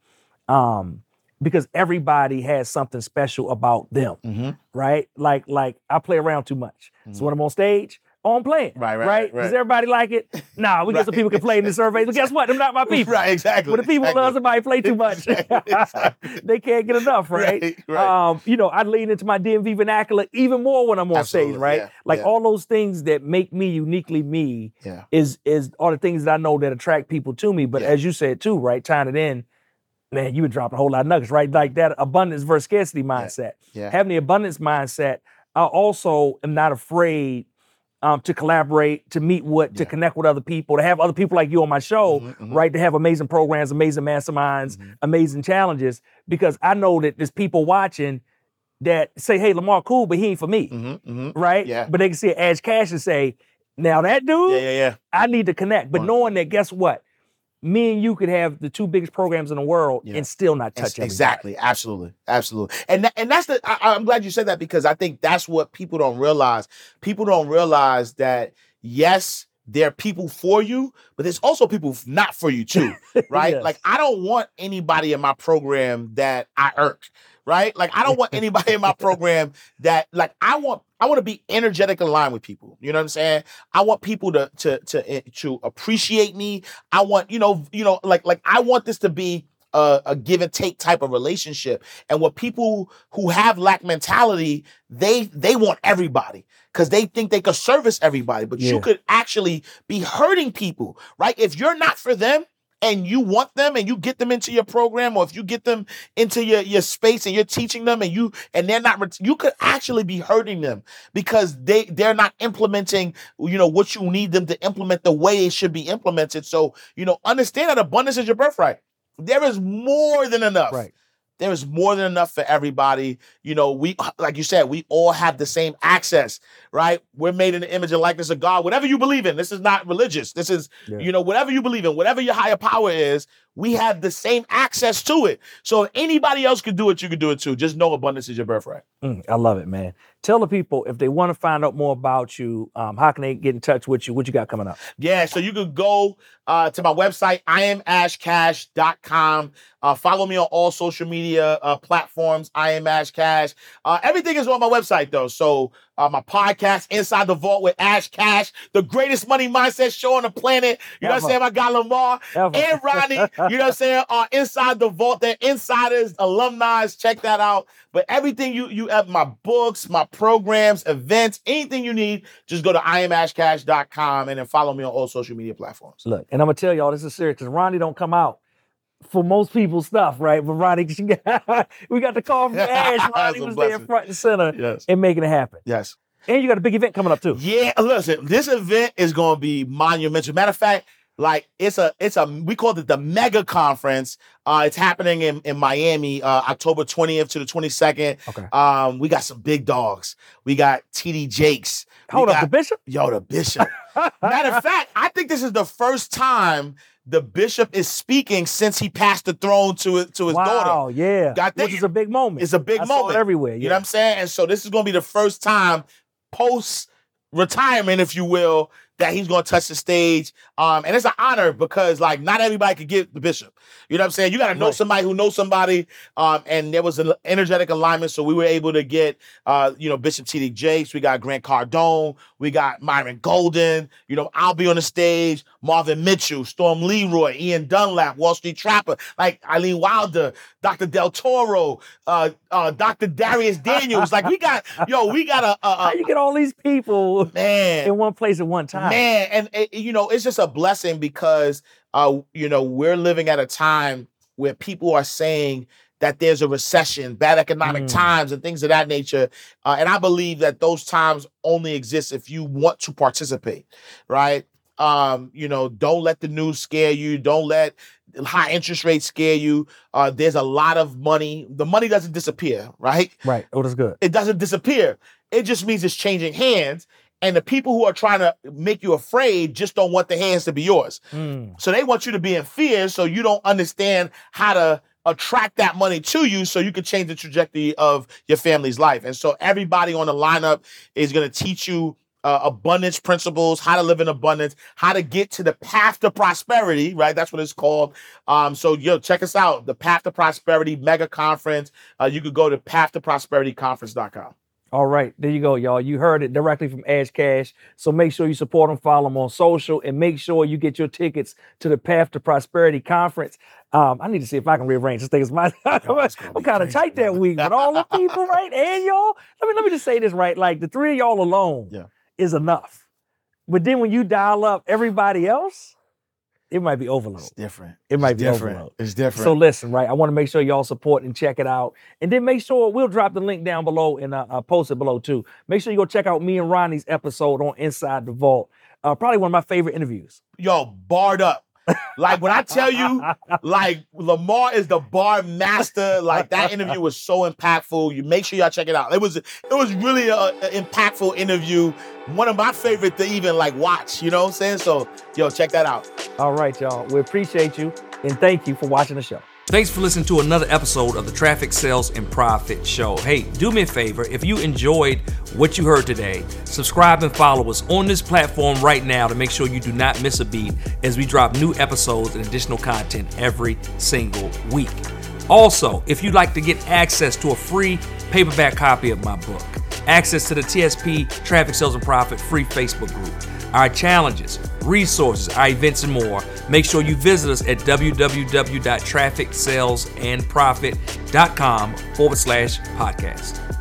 Um, because everybody has something special about them, Mm-hmm. right? Like like I play around too much. So when I'm on stage, I'm playing. Right, right, right. right. Does everybody like it? Nah, we get some people can play in the surveys, but guess what? They're not my people. Right. Exactly. But the people exactly. love somebody play too much. They can't get enough, right? Right, right. Um, you know, I lean into my DMV vernacular even more when I'm on Absolutely, stage, right? yeah, like yeah. all those things that make me uniquely me Yeah. is is are the things that I know that attract people to me. But as you said too, right, tying it in, man, you would drop a whole lot of nuggets, right? Like that abundance versus scarcity mindset. Yeah. Having the abundance mindset, I also am not afraid um, to collaborate, to meet with, to connect with other people, to have other people like you on my show, Mhm, mhm. right? To have amazing programs, amazing masterminds, Mhm. amazing challenges, because I know that there's people watching that say, "Hey, Lamar, cool, but he ain't for me," Mm-hmm, mm-hmm. right? Yeah. But they can see Ash Cash and say, "Now that dude, Yeah. Yeah. Yeah. I need to connect." But knowing that, guess what? Me and you could have the two biggest programs in the world Yeah. and still not touch everybody. exactly absolutely absolutely and that, and that's the I, i'm glad you said that because i think that's what people don't realize people don't realize that yes there are people for you, but there's also people not for you too, right? Yes. Like I don't want anybody in my program that I irk, right? Like I don't want anybody in my program that like I want I want to be energetic aligned with people. You know what I'm saying? I want people to to to eh, to appreciate me. I want, you know, you know, like like I want this to be a, a give and take type of relationship. And what people who have lack mentality, they they want everybody because they think they could service everybody. But Yeah. you could actually be hurting people, right? If you're not for them and you want them and you get them into your program, or if you get them into your, your space and you're teaching them and you and they're not you could actually be hurting them because they they're not implementing you know what you need them to implement the way it should be implemented. So, you know, understand that abundance is your birthright. There is more than enough. Right. There is more than enough for everybody. You know, we like you said, we all have the same access, right? We're made in the image and likeness of God. Whatever you believe in, this is not religious. This is, Yeah. you know, whatever you believe in, whatever your higher power is, we have the same access to it. So if anybody else could do it, you could do it too. Just know abundance is your birthright. Mm, I love it, man. Tell the people if they want to find out more about you, um, how can they get in touch with you? What you got coming up? Yeah, so you could go uh, to my website, iamashcash.com. Uh, follow me on all social media uh, platforms, I am Ash Cash. Uh, everything is on my website, though. So uh, my podcast, Inside the Vault with Ash Cash, the greatest money mindset show on the planet. You know what I'm saying? I got Lamar Ever. and Ronnie. You know what I'm saying? Uh, Inside the Vault, they're insiders, alumni. Check that out. But everything you you have my books, my programs, events, anything you need, just go to iamashcash.com and then follow me on all social media platforms. Look, and I'm gonna tell y'all this is serious because Ronnie don't come out for most people's stuff, right? But Ronnie, got, we got the call from Ash. Ronnie was there front and center Yes. and making it happen. Yes. And you got a big event coming up too. Yeah, listen, this event is going to be monumental. Matter of fact, like it's a it's a we call it the mega conference. Uh it's happening in, in Miami, uh October 20th to the 22nd. Okay. Um we got some big dogs. We got TD Jakes. We Hold up, got- the bishop. Yo, the bishop. Matter of fact, I think this is the first time the bishop is speaking since he passed the throne to his, to his wow, daughter. yeah, God, which is a big moment. It's a big I moment. everywhere. You know what I'm saying? And so this is going to be the first time post retirement, if you will, that he's going to touch the stage. Um, and it's an honor because like not everybody could get the bishop. You know what I'm saying? You got to know Right. somebody who knows somebody. Um, and there was an energetic alignment, so we were able to get uh, you know, Bishop T.D. Jakes. We got Grant Cardone. We got Myron Golden. You know, I'll be on the stage. Marvin Mitchell, Storm Leroy, Ian Dunlap, Wall Street Trapper, like Eileen Wilder, Dr. Del Toro, uh, uh, Dr. Dharius Daniels. Like we got, yo, we got a, a, How you get all these people man in one place at one time? Man and it- you know it's just a blessing because uh you know we're living at a time where people are saying that there's a recession bad economic Mm. times and things of that nature uh, and i believe that those times only exist if you want to participate right um you know don't let the news scare you don't let high interest rates scare you uh there's a lot of money the money doesn't disappear right Right. Oh, that's good. it doesn't disappear. It just means it's changing hands. And the people who are trying to make you afraid just don't want the hands to be yours. Mm. So they want you to be in fear so you don't understand how to attract that money to you so you can change the trajectory of your family's life. And so everybody on the lineup is going to teach you uh, abundance principles, how to live in abundance, how to get to the path to prosperity, right? That's what it's called. Um, so yo, check us out, the Path to Prosperity Mega Conference. Uh, you could go to path to pathtoprosperityconference.com. All right, there you go, y'all. You heard it directly from Ash Cash. So make sure you support him, follow him on social, and make sure you get your tickets to the Path to Prosperity Conference. Um, I need to see if I can rearrange this thing. It's my, it's I'm kind of tight that week, but all the people, right? And y'all, let me let me just say this right. Like the three of y'all alone Yeah. is enough. But then when you dial up everybody else, it might be overload. It's different. It might It's be different. overload. It's different. So listen, right? I want to make sure y'all support and check it out, and then make sure we'll drop the link down below and uh, uh, post it below too. Make sure you go check out me and Ronnie's episode on Inside the Vault. Uh, probably one of my favorite interviews. yo, barred up. Like when I tell you, like Lamar is the bar master. Like that interview was so impactful. You make sure y'all check it out. It was it was really a, impactful interview. One of my favorite to even like watch. You know what I'm saying? So yo, check that out. All right, y'all. We appreciate you and thank you for watching the show. Thanks for listening to another episode of the Traffic Sales and Profit Show. Hey, do me a favor if you enjoyed what you heard today, subscribe and follow us on this platform right now to make sure you do not miss a beat as we drop new episodes and additional content every single week. Also, if you'd like to get access to a free paperback copy of my book, access to the TSP Traffic Sales and Profit free Facebook group, our challenges, resources, our events, and more, make sure you visit us at www.trafficsalesandprofit.com forward slash podcast.